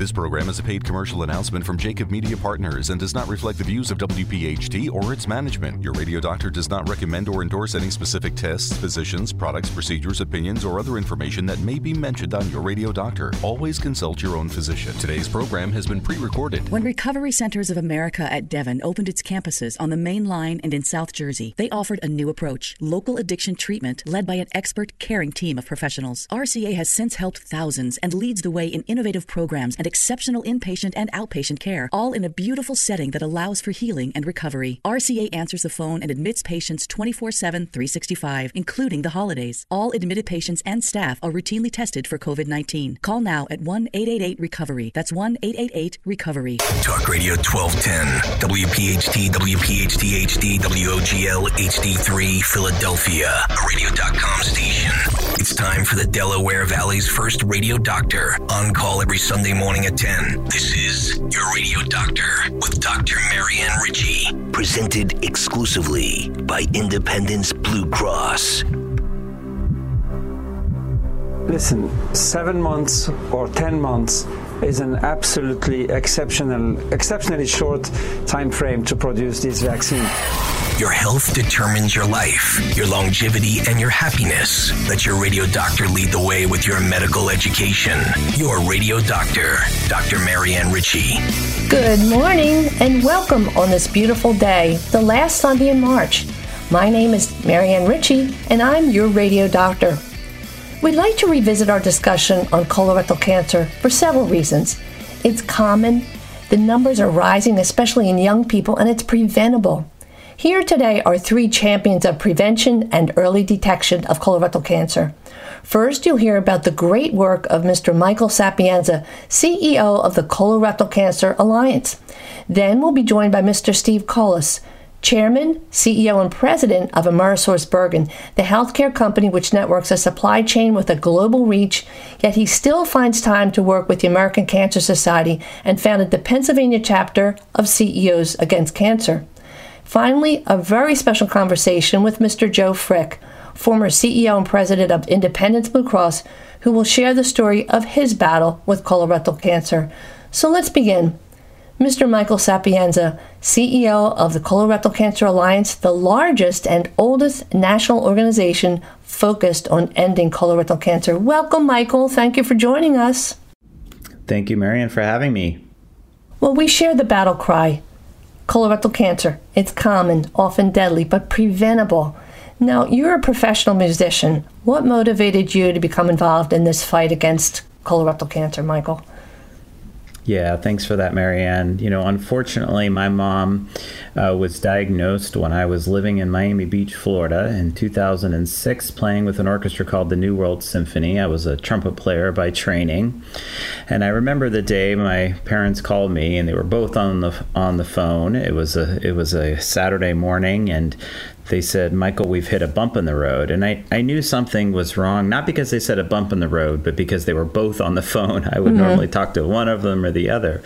This program is a paid commercial announcement from Jacob Media Partners and does not reflect the views of WPHT or its management. Your radio doctor does not recommend or endorse any specific tests, physicians, products, procedures, opinions, or other information that may be mentioned on your radio doctor. Always consult your own physician. Today's program has been pre recorded. When Recovery Centers of America at Devon opened its campuses on the main line and in South Jersey, they offered a new approach local addiction treatment led by an expert, caring team of professionals. RCA has since helped thousands and leads the way in innovative programs and exceptional inpatient and outpatient care, all in a beautiful setting that allows for healing and recovery. RCA answers the phone and admits patients 24 7, 365, including the holidays. All admitted patients and staff are routinely tested for COVID 19. Call now at 1 888 Recovery. That's 1 888 Recovery. Talk Radio 1210, WPHT, WPHT HD, WOGL HD3, Philadelphia, radio.com station. Time for the Delaware Valley's first radio doctor on call every Sunday morning at 10. This is Your Radio Doctor with Dr. Marianne Ritchie, presented exclusively by Independence Blue Cross. Listen, seven months or ten months is an absolutely exceptional, exceptionally short time frame to produce this vaccine. Your health determines your life, your longevity, and your happiness. Let your radio doctor lead the way with your medical education. Your radio doctor, Dr. Marianne Ritchie. Good morning and welcome on this beautiful day, the last Sunday in March. My name is Marianne Ritchie and I'm your radio doctor. We'd like to revisit our discussion on colorectal cancer for several reasons. It's common, the numbers are rising, especially in young people, and it's preventable. Here today are three champions of prevention and early detection of colorectal cancer. First, you'll hear about the great work of Mr. Michael Sapienza, CEO of the Colorectal Cancer Alliance. Then we'll be joined by Mr. Steve Collis, Chairman, CEO, and President of Amerisource Bergen, the healthcare company which networks a supply chain with a global reach, yet he still finds time to work with the American Cancer Society and founded the Pennsylvania chapter of CEOs Against Cancer. Finally, a very special conversation with Mr. Joe Frick, former CEO and President of Independence Blue Cross, who will share the story of his battle with colorectal cancer. So let's begin. Mr. Michael Sapienza, CEO of the Colorectal Cancer Alliance, the largest and oldest national organization focused on ending colorectal cancer. Welcome, Michael. Thank you for joining us. Thank you, Marianne, for having me. Well, we share the battle cry colorectal cancer. It's common, often deadly, but preventable. Now, you're a professional musician. What motivated you to become involved in this fight against colorectal cancer, Michael? Yeah, thanks for that, Marianne. You know, unfortunately, my mom uh, was diagnosed when I was living in Miami Beach, Florida in 2006, playing with an orchestra called the New World Symphony. I was a trumpet player by training. And I remember the day my parents called me and they were both on the on the phone. It was a it was a Saturday morning and they said, Michael, we've hit a bump in the road. And I, I knew something was wrong, not because they said a bump in the road, but because they were both on the phone. I would mm-hmm. normally talk to one of them or the other.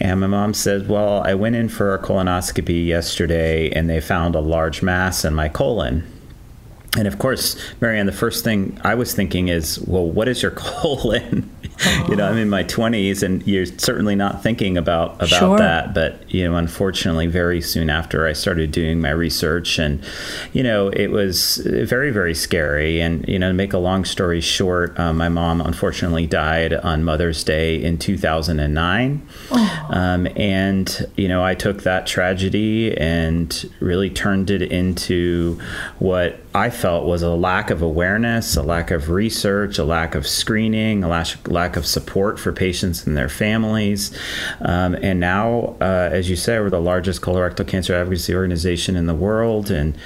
And my mom said, Well, I went in for a colonoscopy yesterday and they found a large mass in my colon. And of course, Marianne, the first thing I was thinking is, well, what is your colon? You know, I'm in my 20s, and you're certainly not thinking about about sure. that. But you know, unfortunately, very soon after I started doing my research, and you know, it was very very scary. And you know, to make a long story short, um, my mom unfortunately died on Mother's Day in 2009, oh. um, and you know, I took that tragedy and really turned it into what I felt was a lack of awareness, a lack of research, a lack of screening, a lack, lack of support for patients and their families. Um, and now, uh, as you say, we're the largest colorectal cancer advocacy organization in the world. And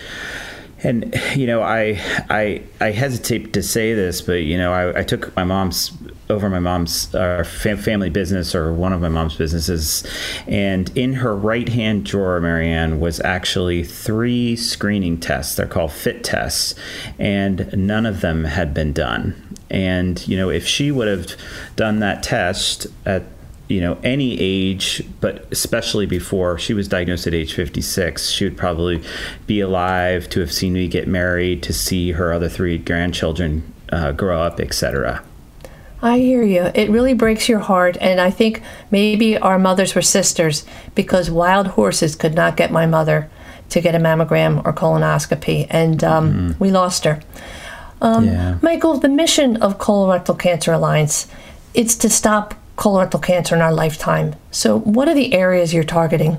and you know, I I I hesitate to say this, but you know, I, I took my mom's over my mom's uh, family business or one of my mom's businesses, and in her right hand drawer, Marianne was actually three screening tests. They're called FIT tests, and none of them had been done. And you know, if she would have done that test at you know any age but especially before she was diagnosed at age 56 she would probably be alive to have seen me get married to see her other three grandchildren uh, grow up etc I hear you. It really breaks your heart. And I think maybe our mothers were sisters because wild horses could not get my mother to get a mammogram or colonoscopy. And um, mm. we lost her. Um, yeah. Michael, the mission of Colorectal Cancer Alliance, it's to stop colorectal cancer in our lifetime. So what are the areas you're targeting?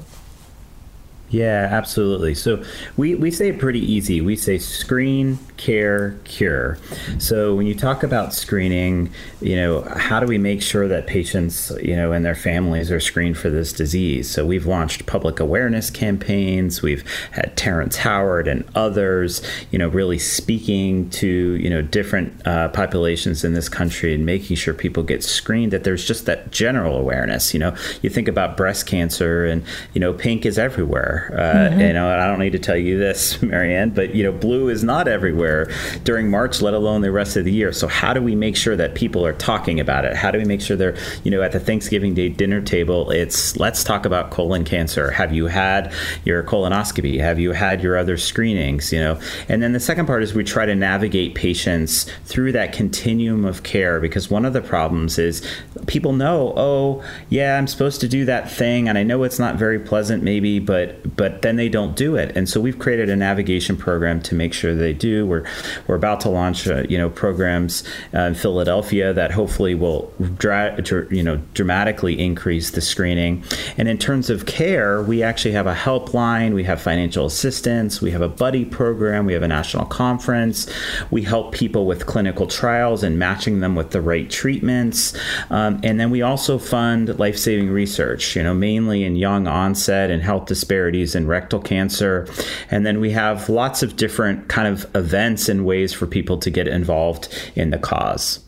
Yeah, absolutely. So we, we say it pretty easy. We say screen, care, cure. So when you talk about screening, you know, how do we make sure that patients, you know, and their families are screened for this disease? So we've launched public awareness campaigns. We've had Terrence Howard and others, you know, really speaking to, you know, different uh, populations in this country and making sure people get screened, that there's just that general awareness. You know, you think about breast cancer and, you know, pink is everywhere. Uh, mm-hmm. You know, I don't need to tell you this, Marianne, but you know, blue is not everywhere during March, let alone the rest of the year. So how do we make sure that people are talking about it? How do we make sure they're, you know, at the Thanksgiving Day dinner table, it's let's talk about colon cancer. Have you had your colonoscopy? Have you had your other screenings? You know, and then the second part is we try to navigate patients through that continuum of care because one of the problems is people know, oh, yeah, I'm supposed to do that thing, and I know it's not very pleasant, maybe, but but then they don't do it. And so we've created a navigation program to make sure they do. We're we're about to launch uh, you know programs uh, in Philadelphia that hopefully will dra- you know dramatically increase the screening. And in terms of care, we actually have a helpline, we have financial assistance, we have a buddy program, we have a national conference. We help people with clinical trials and matching them with the right treatments. Um, and then we also fund life-saving research, you know, mainly in young onset and health disparities disparities in rectal cancer. And then we have lots of different kind of events and ways for people to get involved in the cause.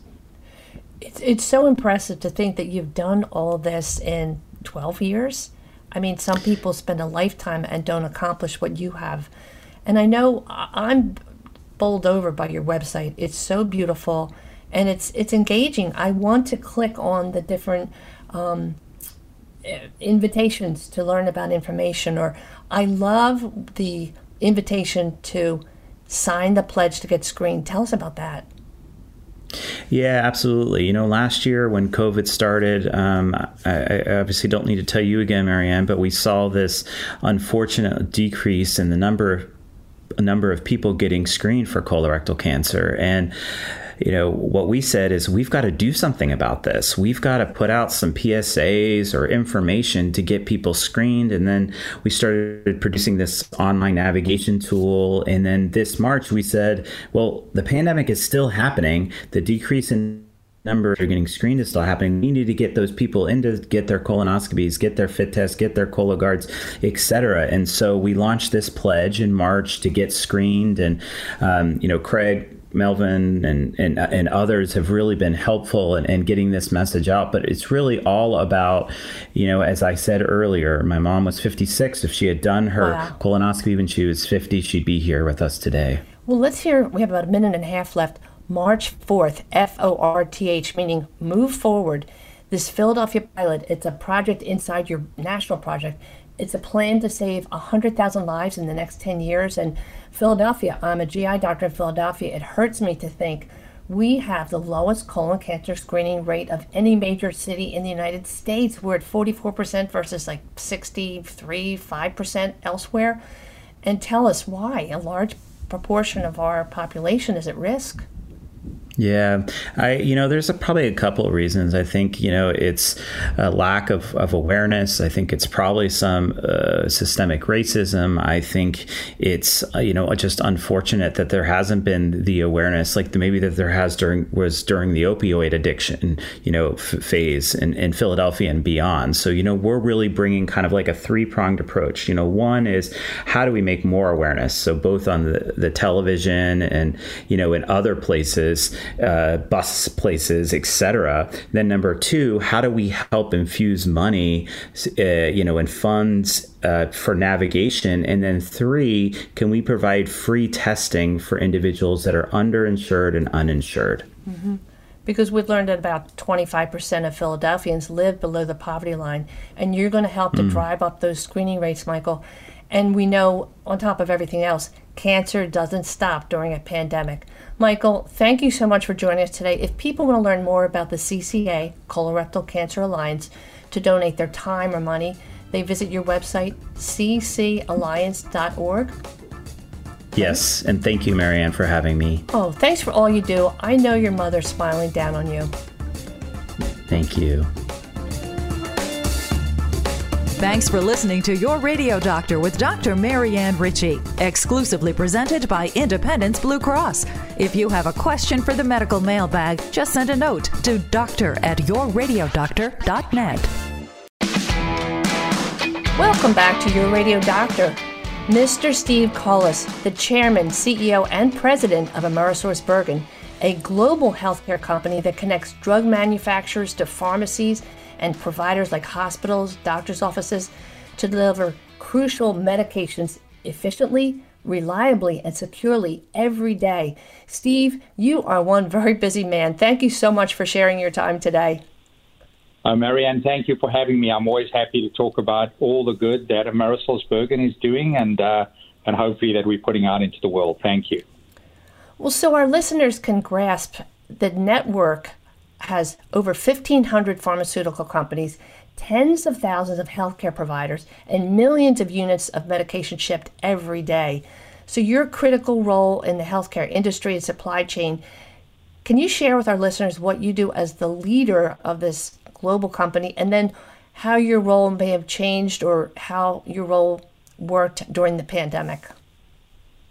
It's, it's so impressive to think that you've done all this in 12 years. I mean, some people spend a lifetime and don't accomplish what you have. And I know I'm bowled over by your website. It's so beautiful and it's it's engaging. I want to click on the different um, invitations to learn about information, or I love the invitation to sign the pledge to get screened. Tell us about that. Yeah, absolutely. You know, last year when COVID started, um, I, I, obviously don't need to tell you again, Marianne, but we saw this unfortunate decrease in the number number of people getting screened for colorectal cancer, and you know, what we said is we've got to do something about this. We've got to put out some PSAs or information to get people screened. And then we started producing this online navigation tool. And then this March, we said, well, the pandemic is still happening. The decrease in numbers are getting screened is still happening. We need to get those people in to get their colonoscopies, get their fit tests, get their Cologuards, etc. And so we launched this pledge in March to get screened. And um, you know, Craig Melvin and, and and others have really been helpful in, in, getting this message out. But it's really all about, you know, as I said earlier, my mom was 56. If she had done her wow. colonoscopy when she was 50, she'd be here with us today. Well, let's hear. We have about a minute and a half left. March 4th, F O R T H, meaning move forward. This Philadelphia pilot, it's a project inside your national project. It's a plan to save 100,000 lives in the next 10 years. And Philadelphia, I'm a GI doctor in Philadelphia. It hurts me to think we have the lowest colon cancer screening rate of any major city in the United States. We're at 44% versus like 63, 5% elsewhere. And tell us why a large proportion of our population is at risk. Yeah, I you know there's a, probably a couple of reasons. I think you know it's a lack of, of awareness. I think it's probably some uh, systemic racism. I think it's uh, you know just unfortunate that there hasn't been the awareness like the, maybe that there has during was during the opioid addiction you know f- phase in, in Philadelphia and beyond. So you know we're really bringing kind of like a three pronged approach. You know one is how do we make more awareness? So both on the, the television and you know in other places uh, bus places, etc. Then number two, how do we help infuse money, uh, you know, and funds uh, for navigation? And then three, can we provide free testing for individuals that are underinsured and uninsured? Mm-hmm because we've learned that about 25% of Philadelphians live below the poverty line. And you're going to help to mm. drive up those screening rates, Michael. And we know, on top of everything else, cancer doesn't stop during a pandemic. Michael, thank you so much for joining us today. If people want to learn more about the CCA, Colorectal Cancer Alliance, to donate their time or money, they visit your website, ccalliance.org. Yes, and thank you, Marianne, for having me. Oh, thanks for all you do. I know your mother's smiling down on you. Thank you. Thanks for listening to Your Radio Doctor with Dr. Marianne Ritchie, exclusively presented by Independence Blue Cross. If you have a question for the medical mailbag, just send a note to doctor at yourradiodoctor.net. Welcome back to Your Radio Doctor. Mr. Steve Collis, the chairman, CEO, and president of AmerisourceBergen, a global healthcare company that connects drug manufacturers to pharmacies and providers like hospitals, doctors' offices to deliver crucial medications efficiently, reliably, and securely every day. Steve, you are one very busy man. Thank you so much for sharing your time today. Uh, Marianne, thank you for having me. I'm always happy to talk about all the good that AmerisourceBergen is doing and, uh, and hopefully that we're putting out into the world. Thank you. Well, so our listeners can grasp the network has over 1,500 pharmaceutical companies, tens of thousands of healthcare providers, and millions of units of medication shipped every day. So, your critical role in the healthcare industry and supply chain, can you share with our listeners what you do as the leader of this global company and then how your role may have changed or how your role worked during the pandemic?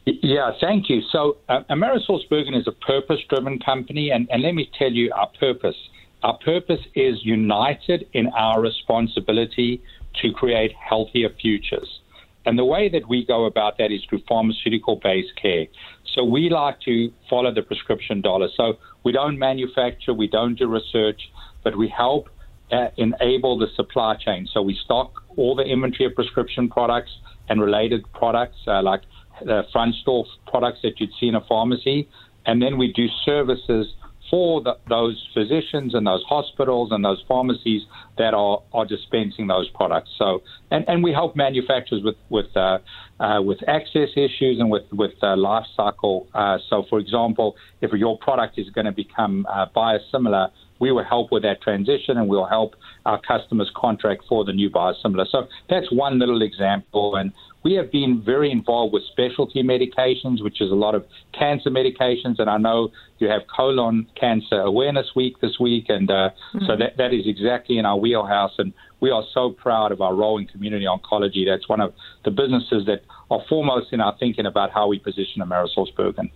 Yeah, thank you. So, uh, AmerisourceBergen is a purpose driven company, and, and let me tell you our purpose. Our purpose is united in our responsibility to create healthier futures. And the way that we go about that is through pharmaceutical based care. So, we like to follow the prescription dollar. So, we don't manufacture, we don't do research, but we help uh, enable the supply chain. So, we stock all the inventory of prescription products and related products uh, like the front store products that you'd see in a pharmacy, and then we do services for the, those physicians and those hospitals and those pharmacies that are, are dispensing those products. So, and, and we help manufacturers with with uh, uh, with access issues and with with uh, life cycle. Uh, so, for example, if your product is going to become uh, biosimilar, we will help with that transition and we'll help our customers contract for the new biosimilar. So that's one little example. And we have been very involved with specialty medications, which is a lot of cancer medications. And I know you have colon cancer awareness week this week. And uh, mm-hmm. so that, that is exactly in our wheelhouse. And we are so proud of our role in community oncology. That's one of the businesses that are foremost in our thinking about how we position AmerisourceBergen.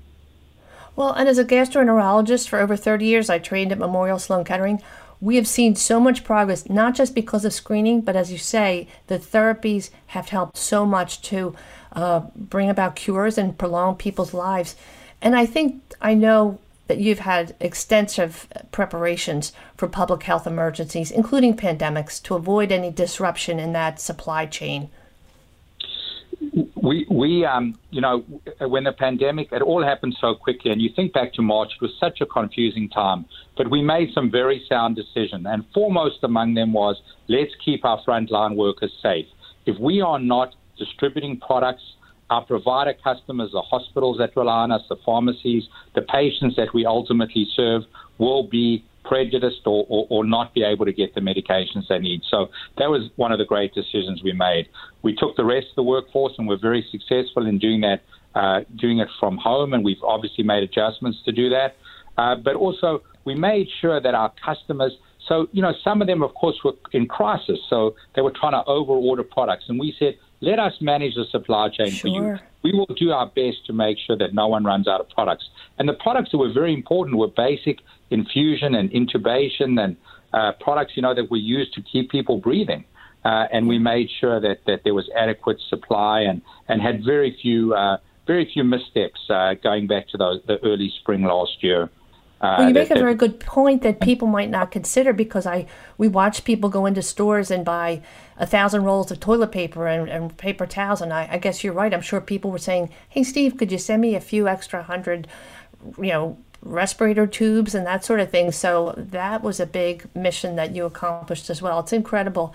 Well, and as a gastroenterologist for over 30 years, I trained at Memorial Sloan Kettering we have seen so much progress, not just because of screening, but as you say, the therapies have helped so much to uh, bring about cures and prolong people's lives. And I think I know that you've had extensive preparations for public health emergencies, including pandemics, to avoid any disruption in that supply chain. We, we, um, you know, when the pandemic, it all happened so quickly, and you think back to March, it was such a confusing time. But we made some very sound decisions, and foremost among them was let's keep our frontline workers safe. If we are not distributing products, our provider customers, the hospitals that rely on us, the pharmacies, the patients that we ultimately serve will be prejudiced or, or, or, not be able to get the medications they need. So that was one of the great decisions we made. We took the rest of the workforce and we're very successful in doing that, uh, doing it from home, and we've obviously made adjustments to do that. Uh, but also, we made sure that our customers. So, you know, some of them, of course, were in crisis. So they were trying to overorder products. And we said, let us manage the supply chain sure. for you. We will do our best to make sure that no one runs out of products. And the products that were very important were basic infusion and intubation and uh, products, you know, that were used to keep people breathing. Uh, and we made sure that, that there was adequate supply and, and had very few uh, very few missteps uh, going back to those, the early spring last year. Uh, well, you make a very good point that people might not consider because I we watch people go into stores and buy a thousand rolls of toilet paper and, and paper towels, and I, I, guess you're right. I'm sure people were saying, "Hey, Steve, could you send me a few extra hundred, you know, respirator tubes and that sort of thing?" So that was a big mission that you accomplished as well. It's incredible.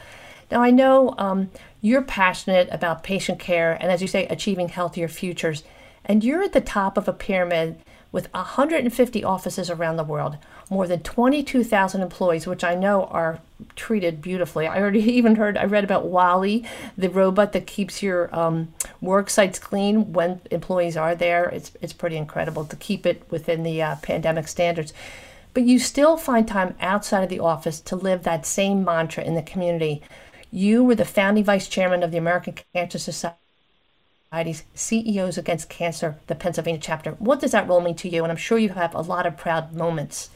Now I know um, you're passionate about patient care and, as you say, achieving healthier futures. And you're at the top of a pyramid with 150 offices around the world, more than 22,000 employees, which I know are treated beautifully. I already even heard, I read about Wally, the robot that keeps your um, work sites clean when employees are there. It's, it's pretty incredible to keep it within the uh, pandemic standards. But you still find time outside of the office to live that same mantra in the community. You were the founding vice chairman of the American Cancer Society Society's CEOs Against Cancer, the Pennsylvania chapter. What does that role mean to you? And I'm sure you have a lot of proud moments.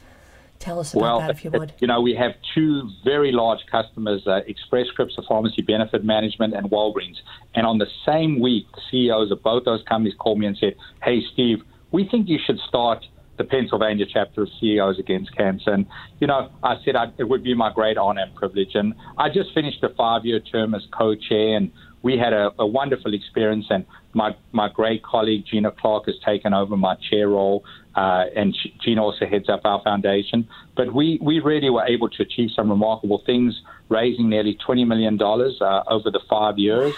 Tell us about well, that if you would. You know, we have two very large customers, uh, Express Scripts of Pharmacy Benefit Management and Walgreens. And on the same week, the CEOs of both those companies called me and said, Hey, Steve, we think you should start the Pennsylvania chapter of CEOs Against Cancer. And, you know, I said I'd, it would be my great honor and privilege. And I just finished a five year term as co chair, and we had a, a wonderful experience, and my my great colleague Gina Clark has taken over my chair role, uh, and Gina also heads up our foundation. But we we really were able to achieve some remarkable things, raising nearly twenty million dollars uh, over the five years.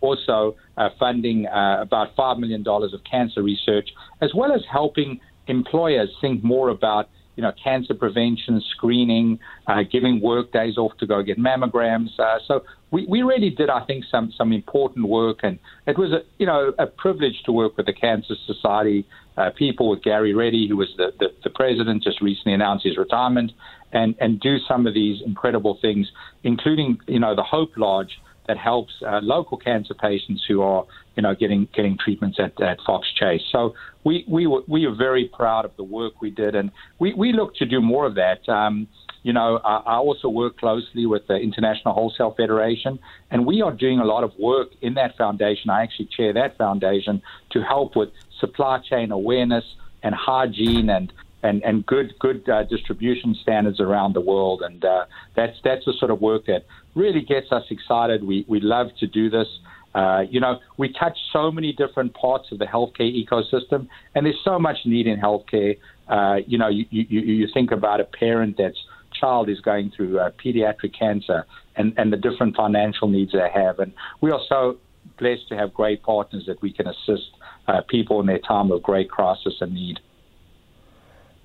Also, uh, funding uh, about $5 million of cancer research, as well as helping employers think more about you know, cancer prevention, screening, uh, giving work days off to go get mammograms. Uh, so we, we really did, I think, some some important work, and it was a you know a privilege to work with the Cancer Society uh, people, with Gary Reedy, who was the, the, the president, just recently announced his retirement, and and do some of these incredible things, including you know the Hope Lodge that helps uh, local cancer patients who are, you know, getting getting treatments at, at Fox Chase. So we we were, we are very proud of the work we did, and we, we look to do more of that. Um, you know, I, I also work closely with the International Wholesale Federation, and we are doing a lot of work in that foundation. I actually chair that foundation to help with supply chain awareness and hygiene and and, and good good uh, distribution standards around the world. And uh, that's that's the sort of work that really gets us excited. We we love to do this. Uh, you know, we touch so many different parts of the healthcare ecosystem, and there's so much need in healthcare. Uh, you know, you, you, you think about a parent that's child is going through uh, pediatric cancer and, and the different financial needs they have. And we are so blessed to have great partners that we can assist uh, people in their time of great crisis and need.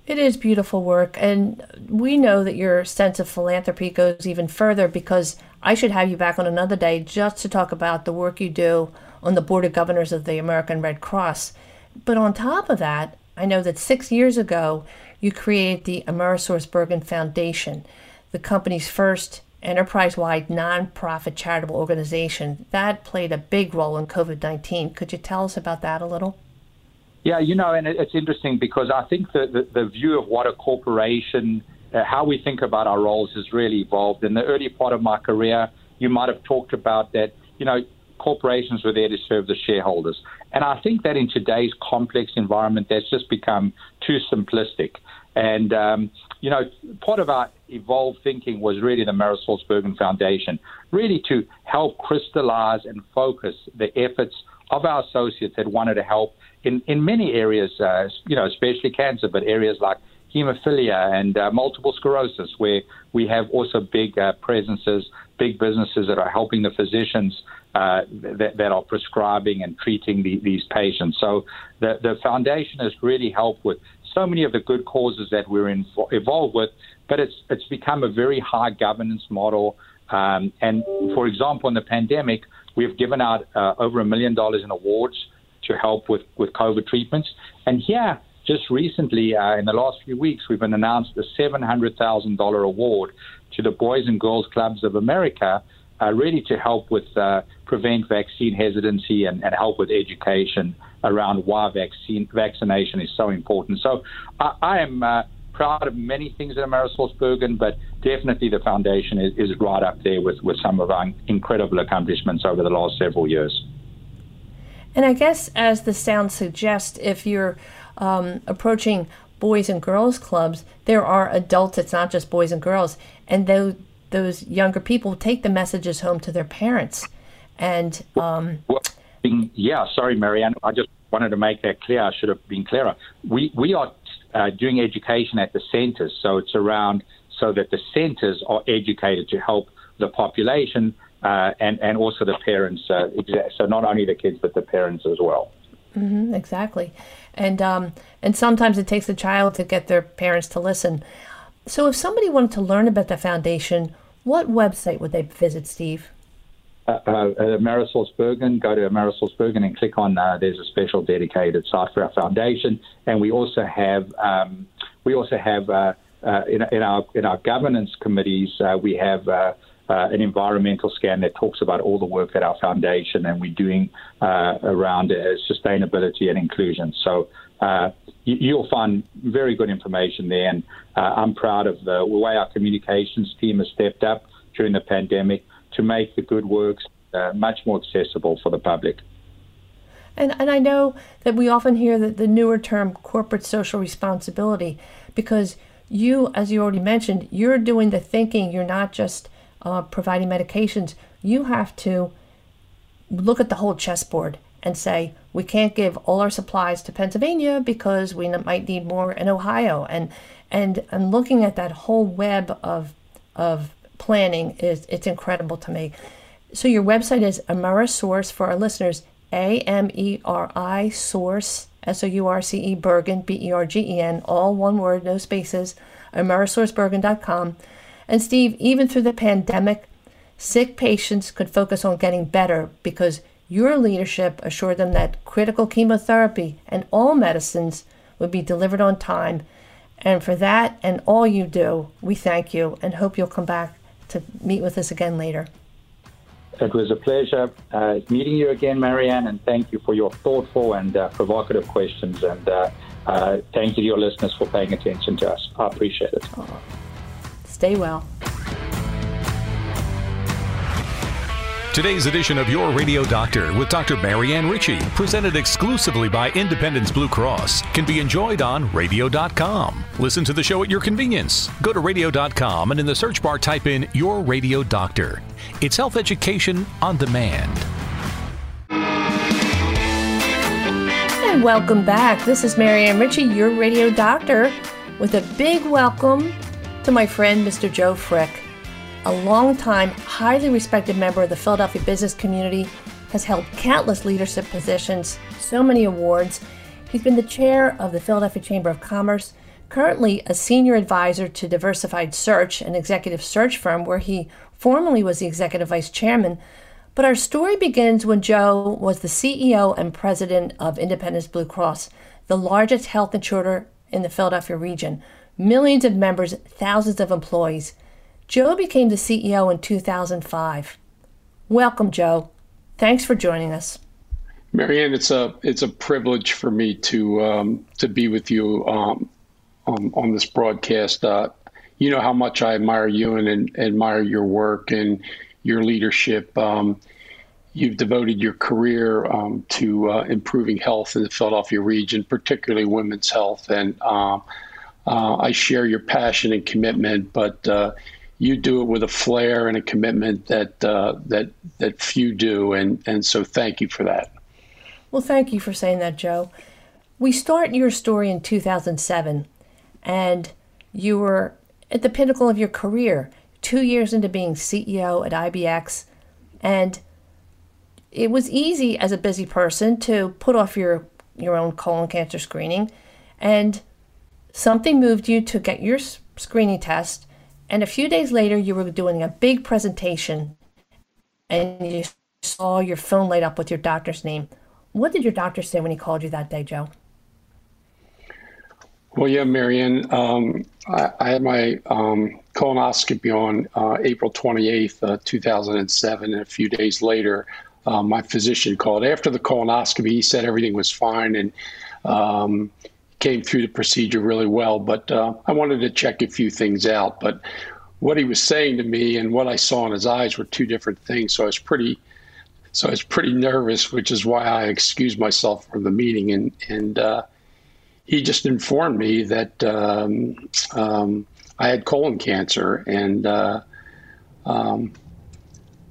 It is beautiful work, and we know that your sense of philanthropy goes even further because I should have you back on another day just to talk about the work you do on the Board of Governors of the American Red Cross. But on top of that, I know that six years ago you created the AmerisourceBergen Foundation, the company's first enterprise wide nonprofit charitable organization. That played a big role in COVID 19. Could you tell us about that a little? Yeah, you know, and it's interesting because I think that the, the view of what a corporation, uh, how we think about our roles has really evolved. In the early part of my career, you might have talked about that, you know, corporations were there to serve the shareholders. And I think that in today's complex environment, that's just become too simplistic. And, um, you know, part of our evolved thinking was really the AmerisourceBergen Foundation, really to help crystallize and focus the efforts of our associates that wanted to help in, in many areas, uh, you know, especially cancer, but areas like hemophilia and uh, multiple sclerosis, where we have also big uh, presences, big businesses that are helping the physicians uh, that, that, are prescribing and treating the, these patients. So the, the foundation has really helped with so many of the good causes that we're involved with, but it's, it's become a very high governance model. Um, and for example, in the pandemic, we've given out uh, over a million dollars in awards to help with, with COVID treatments. And here, just recently, uh, in the last few weeks, we've been announced a $700,000 award to the Boys and Girls Clubs of America, uh, really to help with uh, prevent vaccine hesitancy and, and, help with education around why vaccine vaccination is so important. So I, I am uh, proud of many things at AmerisourceBergen, but definitely the foundation is, is right up there with, with some of our incredible accomplishments over the last several years. And I guess, as the sound suggests, if you're um, approaching boys and girls clubs, there are adults, it's not just boys and girls. And those, those younger people take the messages home to their parents. And um, well, yeah, sorry, Marianne. I just wanted to make that clear. I should have been clearer. We, we are uh, doing education at the centers. So it's around so that the centers are educated to help the population uh, and and also the parents. Uh, so not only the kids but the parents as well. Mm-hmm, exactly, and um, and sometimes it takes a child to get their parents to listen. So, if somebody wanted to learn about the foundation, what website would they visit, Steve? Uh, uh, AmerisourceBergen, go to AmerisourceBergen and click on. Uh, there's a special dedicated site for our foundation, and we also have um, we also have uh, uh, in, in, our in our governance committees uh, we have. An environmental scan that talks about all the work that our foundation and we're doing around sustainability and inclusion. So you'll find very good information there. And uh, I'm proud of the way our communications team has stepped up during the pandemic to make the good works uh, much more accessible for the public. And, and I know that we often hear that the newer term corporate social responsibility because you, as you already mentioned, you're doing the thinking. You're not just uh, providing medications. You have to look at the whole chessboard and say, we can't give all our supplies to Pennsylvania because we might need more in Ohio. And, and, and looking at that whole web of, of planning is it's incredible to me. So your website is Amerisource for our listeners, A M E R I Source S O U R C E Bergen B E R G E N, all one word, no spaces, AmerisourceBergen.com. And Steve, even through the pandemic, sick patients could focus on getting better because your leadership assured them that critical chemotherapy and all medicines would be delivered on time. And for that and all you do, we thank you and hope you'll come back to meet with us again later. It was a pleasure uh, meeting you again, Marianne, and thank you for your thoughtful and uh, provocative questions. And uh, uh thank you to your listeners for paying attention to us. I appreciate it. Stay well. Today's edition of Your Radio Doctor with Dr. Marianne Ritchie, presented exclusively by Independence Blue Cross, can be enjoyed on radio.com. Listen to the show at your convenience. Go to radio.com and in the search bar type in Your Radio Doctor. It's health education on demand. And welcome back. This is Marianne Ritchie, your radio doctor, with a big welcome to my friend, Mr. Joe Frick a long-time, highly respected member of the Philadelphia business community, has held countless leadership positions, so many awards. He's been the chair of the Philadelphia Chamber of Commerce, currently a senior advisor to Diversified Search, an executive search firm where he formerly was the executive vice chairman. But our story begins when Joe was the CEO and president of Independence Blue Cross, the largest health insurer in the Philadelphia region. Millions of members, thousands of employees. Joe became the CEO in 2005. Welcome, Joe. Thanks for joining us. Marianne, it's a it's a privilege for me to um, to be with you um, on, on this broadcast. Uh, you know how much I admire you and, and admire your work and your leadership. Um, you've devoted your career um, to uh, improving health in the Philadelphia region, particularly women's health, and uh, uh I share your passion and commitment. But uh, you do it with a flair and a commitment that uh, that that few do, and and so thank you for that. Well, thank you for saying that, Joe. We start your story in 2007, and you were at the pinnacle of your career, two years into being CEO at IBX, and it was easy as a busy person to put off your your own colon cancer screening, and something moved you to get your screening test and a few days later, you were doing a big presentation and you saw your phone light up with your doctor's name. What did your doctor say when he called you that day, Joe? Well, yeah, Marianne, um, I, I, had my um, colonoscopy on uh, April 28th, uh, 2007. And a few days later, uh, my physician called. After the colonoscopy, he said everything was fine and um, came through the procedure really well, but uh, I wanted to check a few things out. But what he was saying to me and what I saw in his eyes were two different things. So I was pretty, so I was pretty nervous, which is why I excused myself from the meeting. And and uh, he just informed me that um, um, I had colon cancer, and uh, um,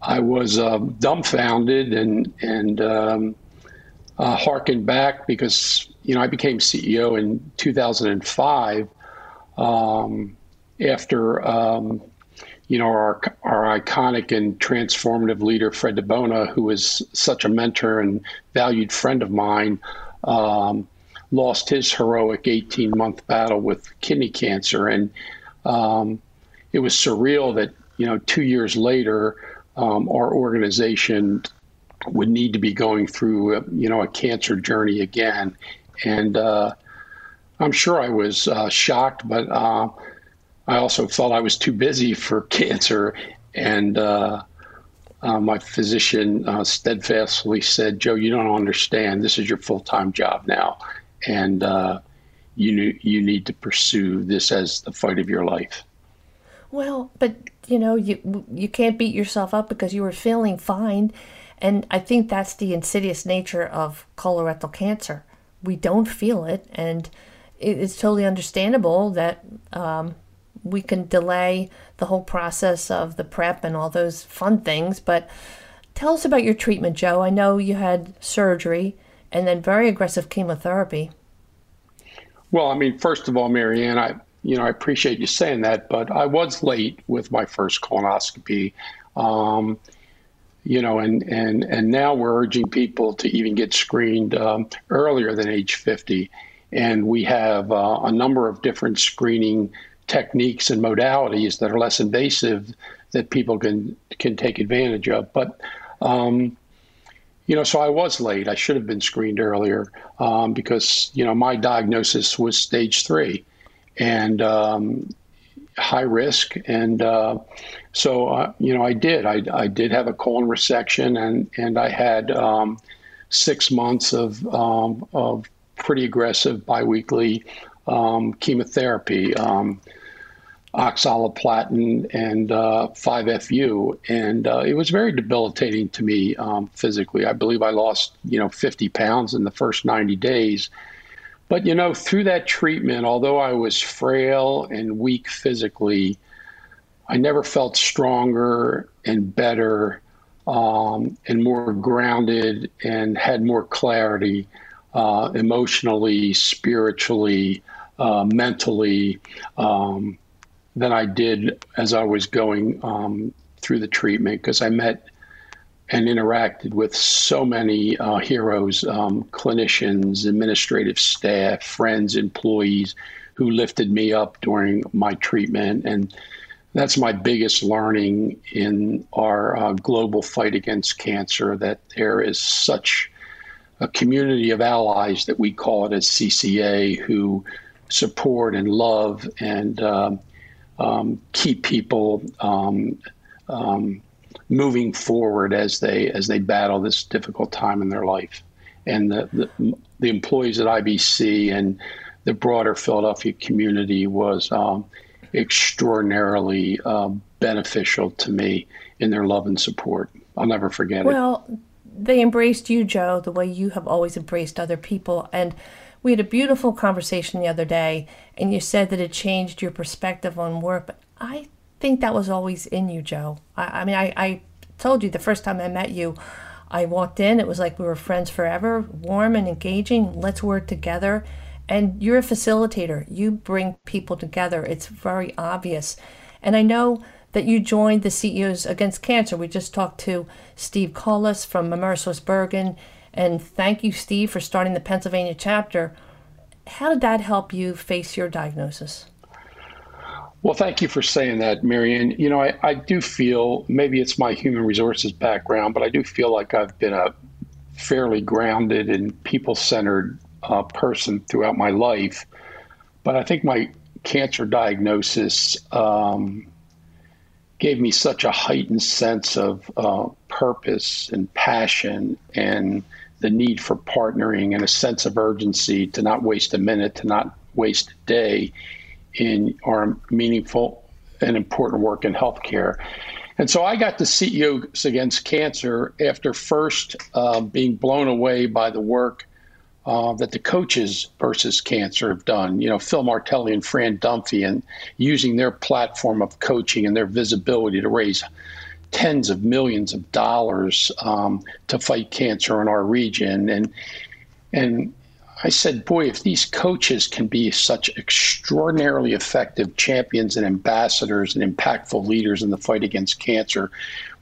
I was uh, dumbfounded and and um, uh, harkened back because you know, I became CEO in 2005 um, after, um, you know, our, our iconic and transformative leader, Fred DiBona, who was such a mentor and valued friend of mine, um, lost his heroic 18 month battle with kidney cancer. And um, it was surreal that, you know, two years later, um, our organization would need to be going through, you know, a cancer journey again. And uh, I'm sure I was uh, shocked, but uh, I also felt I was too busy for cancer. And uh, uh, my physician uh, steadfastly said, Joe, you don't understand. This is your full time job now. And you, you need to pursue this as the fight of your life. Well, but you know, you you can't beat yourself up because you were feeling fine, and I think that's the insidious nature of colorectal cancer. We don't feel it, and it's totally understandable that um, we can delay the whole process of the prep and all those fun things. But tell us about your treatment, Joe. I know you had surgery and then very aggressive chemotherapy. Well, I mean, first of all, Marianne, I you know I appreciate you saying that, but I was late with my first colonoscopy. Um, you know, and and and now we're urging people to even get screened um, earlier than age 50, and we have uh, a number of different screening techniques and modalities that are less invasive that people can can take advantage of. But um, you know, so I was late. I should have been screened earlier um, because you know my diagnosis was stage three, and um, high risk. And uh, so, uh, you know, I did. I, I did have a colon resection, and and I had um, six months of um, of pretty aggressive biweekly um, chemotherapy. Um, oxaliplatin and uh, 5FU, and uh, it was very debilitating to me um, physically. I believe I lost, you know, 50 pounds in the first 90 days. But you know, through that treatment, although I was frail and weak physically, I never felt stronger and better um, and more grounded and had more clarity uh, emotionally, spiritually, uh, mentally. Um, than I did as I was going um, through the treatment because I met and interacted with so many uh, heroes, um, clinicians, administrative staff, friends, employees who lifted me up during my treatment. And that's my biggest learning in our uh, global fight against cancer that there is such a community of allies that we call it as CCA who support and love and um, um, keep people um, um, moving forward as they as they battle this difficult time in their life. And the, the, the employees at IBC and the broader Philadelphia community was um, extraordinarily uh, beneficial to me in their love and support. I'll never forget well, it. Well, they embraced you, Joe, the way you have always embraced other people. And we had a beautiful conversation the other day, and you said that it changed your perspective on work. But I think that was always in you, Joe. I, I mean, I, I told you the first time I met you, I walked in, it was like we were friends forever, warm and engaging. Let's work together. And you're a facilitator. You bring people together. It's very obvious. And I know that you joined the CEOs Against Cancer. We just talked to Steve Collis from AmerisourceBergen and thank you, Steve, for starting the Pennsylvania chapter. How did that help you face your diagnosis? Well, thank you for saying that, Marianne. You know, I, I do feel maybe it's my human resources background, but I do feel like I've been a fairly grounded and people centered uh, person throughout my life. But I think my cancer diagnosis um, gave me such a heightened sense of uh, purpose and passion and the need for partnering and a sense of urgency to not waste a minute, to not waste a day in our meaningful and important work in healthcare. And so I got to CEOs Against Cancer after first uh, being blown away by the work uh, that the coaches versus cancer have done. You know, Phil Martelli and Fran Dunphy, and using their platform of coaching and their visibility to raise tens of millions of dollars um, to fight cancer in our region. And and I said, boy, if these coaches can be such extraordinarily effective champions and ambassadors and impactful leaders in the fight against cancer,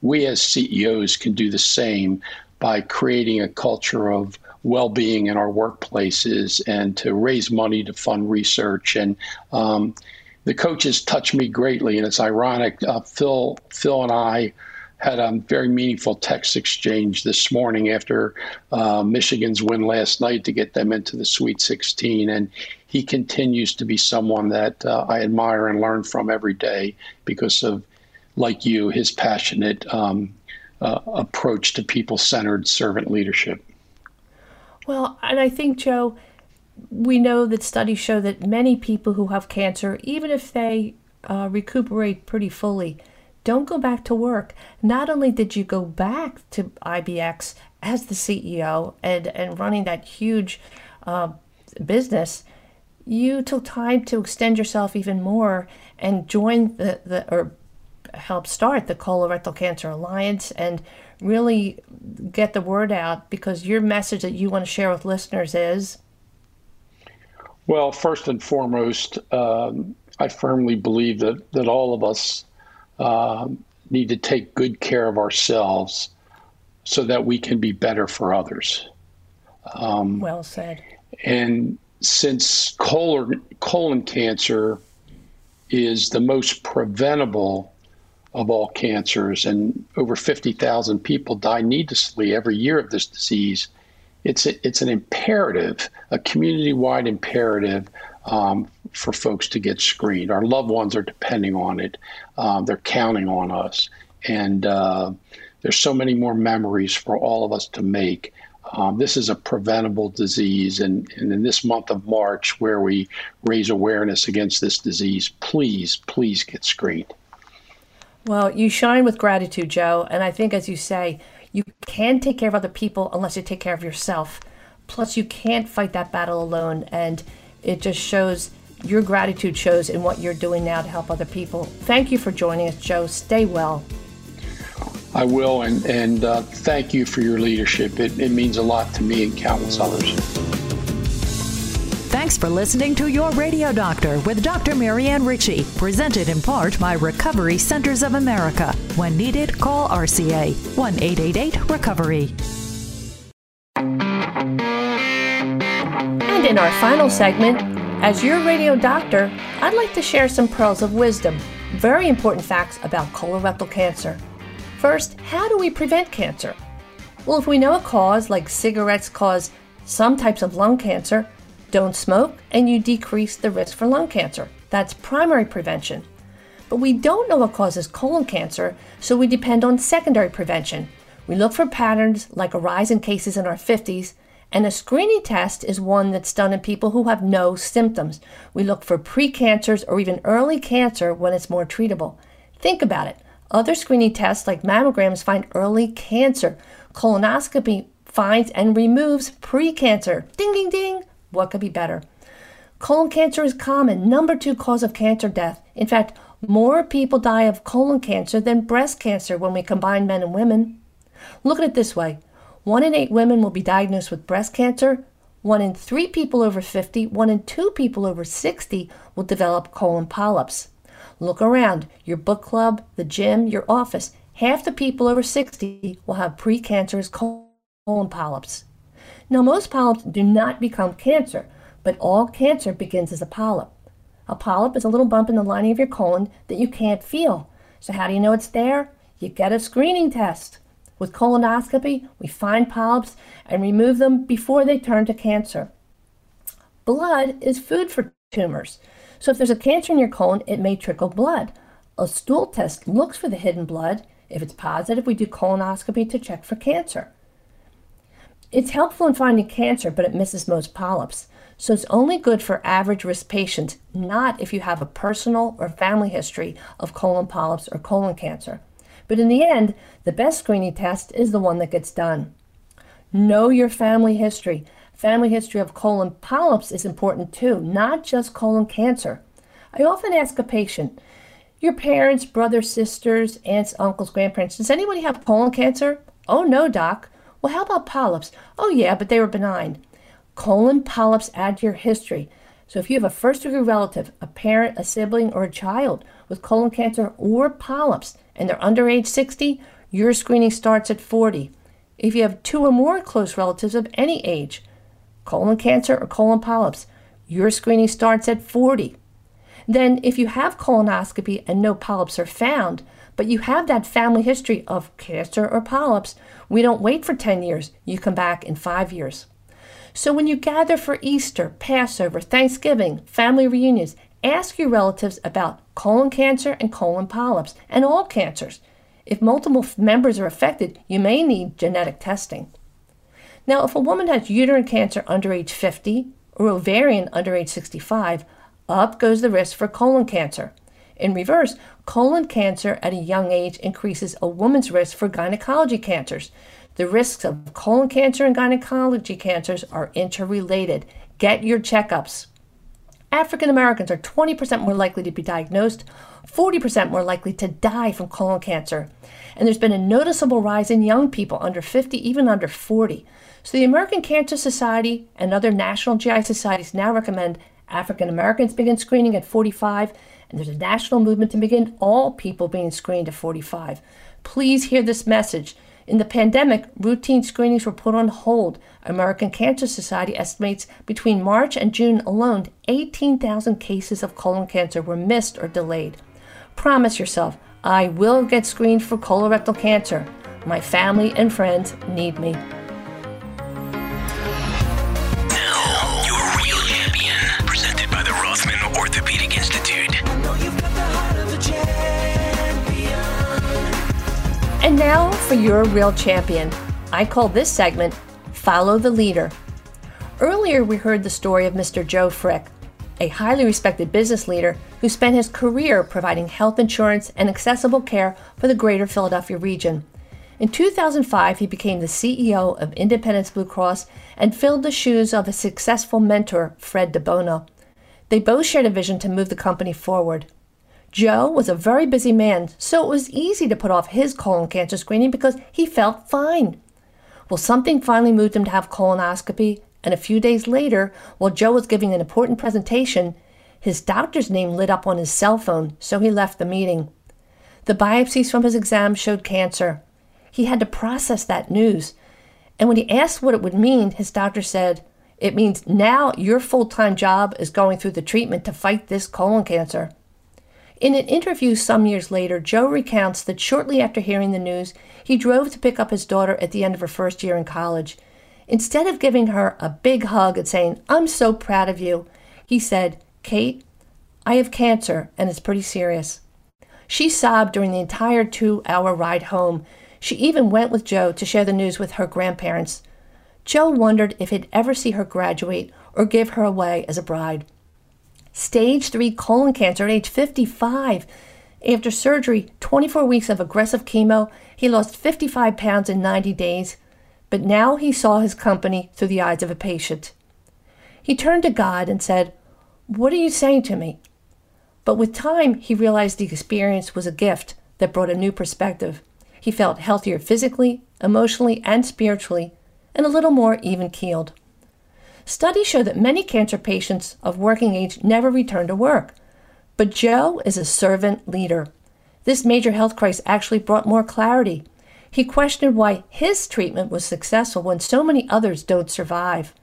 we as CEOs can do the same by creating a culture of well being in our workplaces and to raise money to fund research. And um, the coaches touched me greatly. And it's ironic, uh, Phil, Phil and I had a very meaningful text exchange this morning after uh, Michigan's win last night to get them into the Sweet 16. And he continues to be someone that uh, I admire and learn from every day because of, like you, his passionate um, uh, approach to people centered servant leadership. Well, and I think, Joe, we know that studies show that many people who have cancer, even if they uh, recuperate pretty fully, don't go back to work. Not only did you go back to IBX as the CEO and, and running that huge uh, business, you took time to extend yourself even more and join the, the or help start the Colorectal Cancer Alliance and really get the word out because your message that you want to share with listeners is? Well, first and foremost, um, I firmly believe that, that all of us um, need to take good care of ourselves so that we can be better for others. Um, well said. And since colon, colon cancer is the most preventable of all cancers, and over 50,000 people die needlessly every year of this disease, it's, a, it's an imperative, a community wide imperative um, for folks to get screened. Our loved ones are depending on it. Uh, they're counting on us. And uh, there's so many more memories for all of us to make. Um, this is a preventable disease. And, and in this month of March, where we raise awareness against this disease, please, please get screened. Well, you shine with gratitude, Joe. And I think, as you say, you can't take care of other people unless you take care of yourself. Plus, you can't fight that battle alone. And it just shows your gratitude shows in what you're doing now to help other people. Thank you for joining us, Joe. Stay well. I will, and, and uh, thank you for your leadership. It, it means a lot to me and countless others. Thanks for listening to Your Radio Doctor with Dr. Marianne Ritchie, presented in part by Recovery Centers of America. When needed, call RCA 1 888 Recovery. In our final segment, as your radio doctor, I'd like to share some pearls of wisdom, very important facts about colorectal cancer. First, how do we prevent cancer? Well, if we know a cause, like cigarettes cause some types of lung cancer, don't smoke and you decrease the risk for lung cancer. That's primary prevention. But we don't know what causes colon cancer, so we depend on secondary prevention. We look for patterns like a rise in cases in our 50s and a screening test is one that's done in people who have no symptoms. We look for precancers or even early cancer when it's more treatable. Think about it. Other screening tests like mammograms find early cancer. Colonoscopy finds and removes precancer. Ding, ding, ding. What could be better? Colon cancer is common, number two cause of cancer death. In fact, more people die of colon cancer than breast cancer when we combine men and women. Look at it this way one in eight women will be diagnosed with breast cancer. One in three people over 50, one in two people over 60 will develop colon polyps. Look around your book club, the gym, your office. Half the people over 60 will have precancerous colon polyps. Now, most polyps do not become cancer, but all cancer begins as a polyp. A polyp is a little bump in the lining of your colon that you can't feel. So, how do you know it's there? You get a screening test. With colonoscopy, we find polyps and remove them before they turn to cancer. Blood is food for tumors. So if there's a cancer in your colon, it may trickle blood. A stool test looks for the hidden blood. If it's positive, we do colonoscopy to check for cancer. It's helpful in finding cancer, but it misses most polyps. So it's only good for average risk patients, not if you have a personal or family history of colon polyps or colon cancer. But in the end, the best screening test is the one that gets done. Know your family history. Family history of colon polyps is important too, not just colon cancer. I often ask a patient, your parents, brothers, sisters, aunts, uncles, grandparents, does anybody have colon cancer? Oh, no, doc. Well, how about polyps? Oh, yeah, but they were benign. Colon polyps add to your history. So if you have a first degree relative, a parent, a sibling, or a child with colon cancer or polyps, and they're under age 60, your screening starts at 40. If you have two or more close relatives of any age, colon cancer or colon polyps, your screening starts at 40. Then, if you have colonoscopy and no polyps are found, but you have that family history of cancer or polyps, we don't wait for 10 years. You come back in five years. So when you gather for Easter, Passover, Thanksgiving, family reunions, ask your relatives about colon cancer and colon polyps and all cancers. If multiple members are affected, you may need genetic testing. Now, if a woman has uterine cancer under age 50 or ovarian under age 65, up goes the risk for colon cancer. In reverse, colon cancer at a young age increases a woman's risk for gynecology cancers. The risks of colon cancer and gynecology cancers are interrelated. Get your checkups. African Americans are 20% more likely to be diagnosed, 40% more likely to die from colon cancer. And there's been a noticeable rise in young people under 50, even under 40. So the American Cancer Society and other national GI societies now recommend African Americans begin screening at 45, and there's a national movement to begin all people being screened at 45. Please hear this message. In the pandemic, routine screenings were put on hold. American Cancer Society estimates between March and June alone, 18,000 cases of colon cancer were missed or delayed. Promise yourself, I will get screened for colorectal cancer. My family and friends need me. Now, your real champion, presented by the Rothman Orthopedic Institute. And now for your real champion. I call this segment Follow the Leader. Earlier, we heard the story of Mr. Joe Frick, a highly respected business leader who spent his career providing health insurance and accessible care for the greater Philadelphia region. In 2005, he became the CEO of Independence Blue Cross and filled the shoes of a successful mentor, Fred DiBona. They both shared a vision to move the company forward. Joe was a very busy man, so it was easy to put off his colon cancer screening because he felt fine. Well, something finally moved him to have colonoscopy, and a few days later, while Joe was giving an important presentation, his doctor's name lit up on his cell phone, so he left the meeting. The biopsies from his exam showed cancer. He had to process that news. And when he asked what it would mean, his doctor said, It means now your full time job is going through the treatment to fight this colon cancer. In an interview some years later, Joe recounts that shortly after hearing the news, he drove to pick up his daughter at the end of her first year in college. Instead of giving her a big hug and saying, I'm so proud of you, he said, Kate, I have cancer and it's pretty serious. She sobbed during the entire two hour ride home. She even went with Joe to share the news with her grandparents. Joe wondered if he'd ever see her graduate or give her away as a bride stage 3 colon cancer at age 55. After surgery, 24 weeks of aggressive chemo, he lost 55 pounds in 90 days, but now he saw his company through the eyes of a patient. He turned to God and said, What are you saying to me? But with time, he realized the experience was a gift that brought a new perspective. He felt healthier physically, emotionally, and spiritually, and a little more even keeled. Studies show that many cancer patients of working age never return to work. But Joe is a servant leader. This major health crisis actually brought more clarity. He questioned why his treatment was successful when so many others don't survive.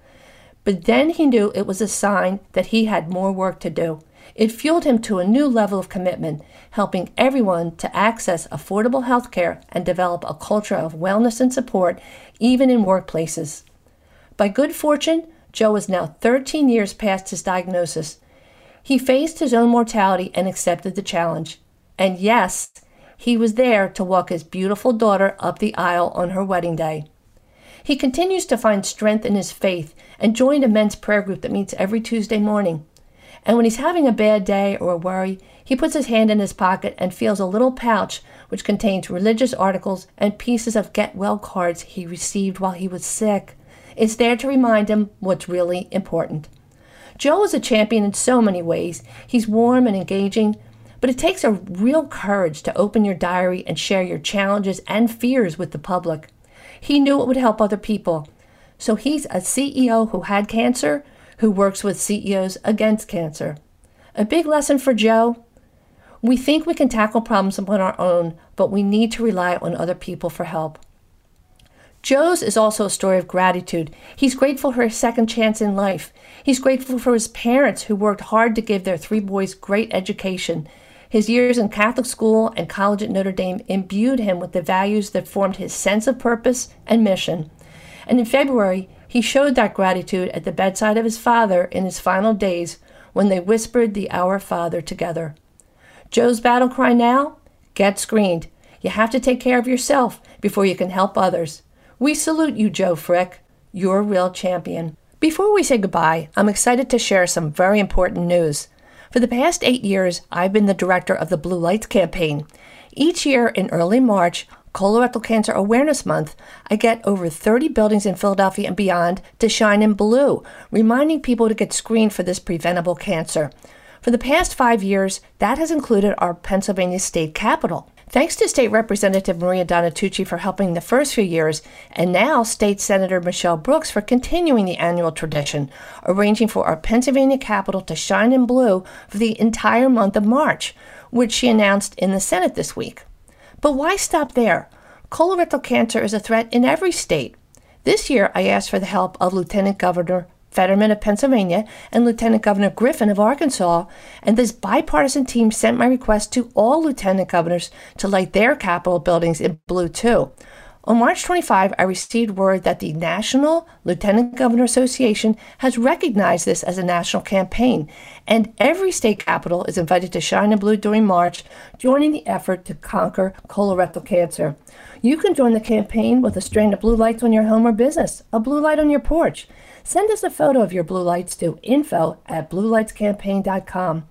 But then he knew it was a sign that he had more work to do. It fueled him to a new level of commitment, helping everyone to access affordable health care and develop a culture of wellness and support, even in workplaces. By good fortune, Joe is now 13 years past his diagnosis. He faced his own mortality and accepted the challenge. And yes, he was there to walk his beautiful daughter up the aisle on her wedding day. He continues to find strength in his faith and joined a men's prayer group that meets every Tuesday morning. And when he's having a bad day or a worry, he puts his hand in his pocket and feels a little pouch which contains religious articles and pieces of get well cards he received while he was sick. It's there to remind him what's really important. Joe is a champion in so many ways. He's warm and engaging, but it takes a real courage to open your diary and share your challenges and fears with the public. He knew it would help other people. So he's a CEO who had cancer, who works with CEOs against cancer. A big lesson for Joe we think we can tackle problems on our own, but we need to rely on other people for help. Joe's is also a story of gratitude. He's grateful for his second chance in life. He's grateful for his parents who worked hard to give their three boys great education. His years in Catholic school and college at Notre Dame imbued him with the values that formed his sense of purpose and mission. And in February, he showed that gratitude at the bedside of his father in his final days when they whispered the Our Father together. Joe's battle cry now? Get screened. You have to take care of yourself before you can help others. We salute you, Joe Frick. You're a real champion. Before we say goodbye, I'm excited to share some very important news. For the past eight years, I've been the director of the Blue Lights campaign. Each year in early March, Colorectal Cancer Awareness Month, I get over 30 buildings in Philadelphia and beyond to shine in blue, reminding people to get screened for this preventable cancer. For the past five years, that has included our Pennsylvania state capitol. Thanks to State Representative Maria Donatucci for helping the first few years, and now State Senator Michele Brooks for continuing the annual tradition, arranging for our Pennsylvania Capitol to shine in blue for the entire month of March, which she announced in the Senate this week. But why stop there? Colorectal cancer is a threat in every state. This year, I asked for the help of Lieutenant Governor Fetterman of Pennsylvania, and Lieutenant Governor Griffin of Arkansas, and this bipartisan team sent my request to all lieutenant governors to light their Capitol buildings in blue too. On March 25, I received word that the National Lieutenant Governor Association has recognized this as a national campaign, and every state capital is invited to shine in blue during March, joining the effort to conquer colorectal cancer. You can join the campaign with a strand of blue lights on your home or business, a blue light on your porch. Send us a photo of your blue lights to info at bluelightscampaign.com.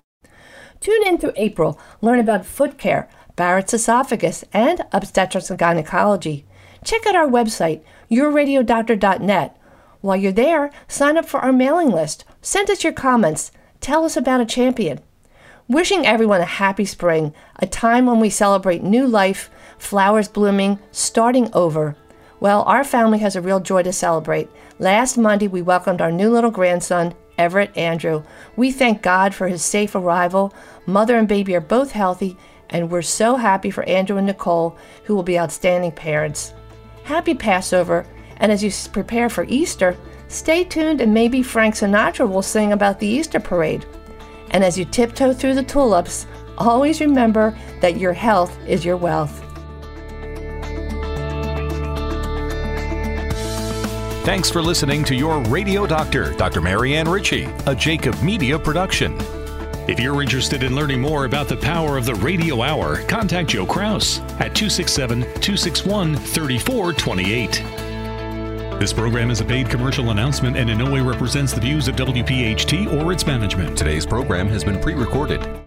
Tune in through April, learn about foot care, Barrett's esophagus, and obstetrics and gynecology. Check out our website, yourradiodoctor.net. While you're there, sign up for our mailing list. Send us your comments. Tell us about a champion. Wishing everyone a happy spring, a time when we celebrate new life, flowers blooming, starting over. Well, our family has a real joy to celebrate. Last Monday, we welcomed our new little grandson, Everett Andrew. We thank God for his safe arrival. Mother and baby are both healthy, and we're so happy for Andrew and Nicole, who will be outstanding parents. Happy Passover, and as you prepare for Easter, stay tuned and maybe Frank Sinatra will sing about the Easter parade. And as you tiptoe through the tulips, always remember that your health is your wealth. Thanks for listening to your radio doctor, Dr. Marianne Ritchie, a Jacob Media production. If you're interested in learning more about the power of the radio hour, contact Joe Kraus at 267 261 3428. This program is a paid commercial announcement and in no way represents the views of WPHT or its management. Today's program has been pre recorded.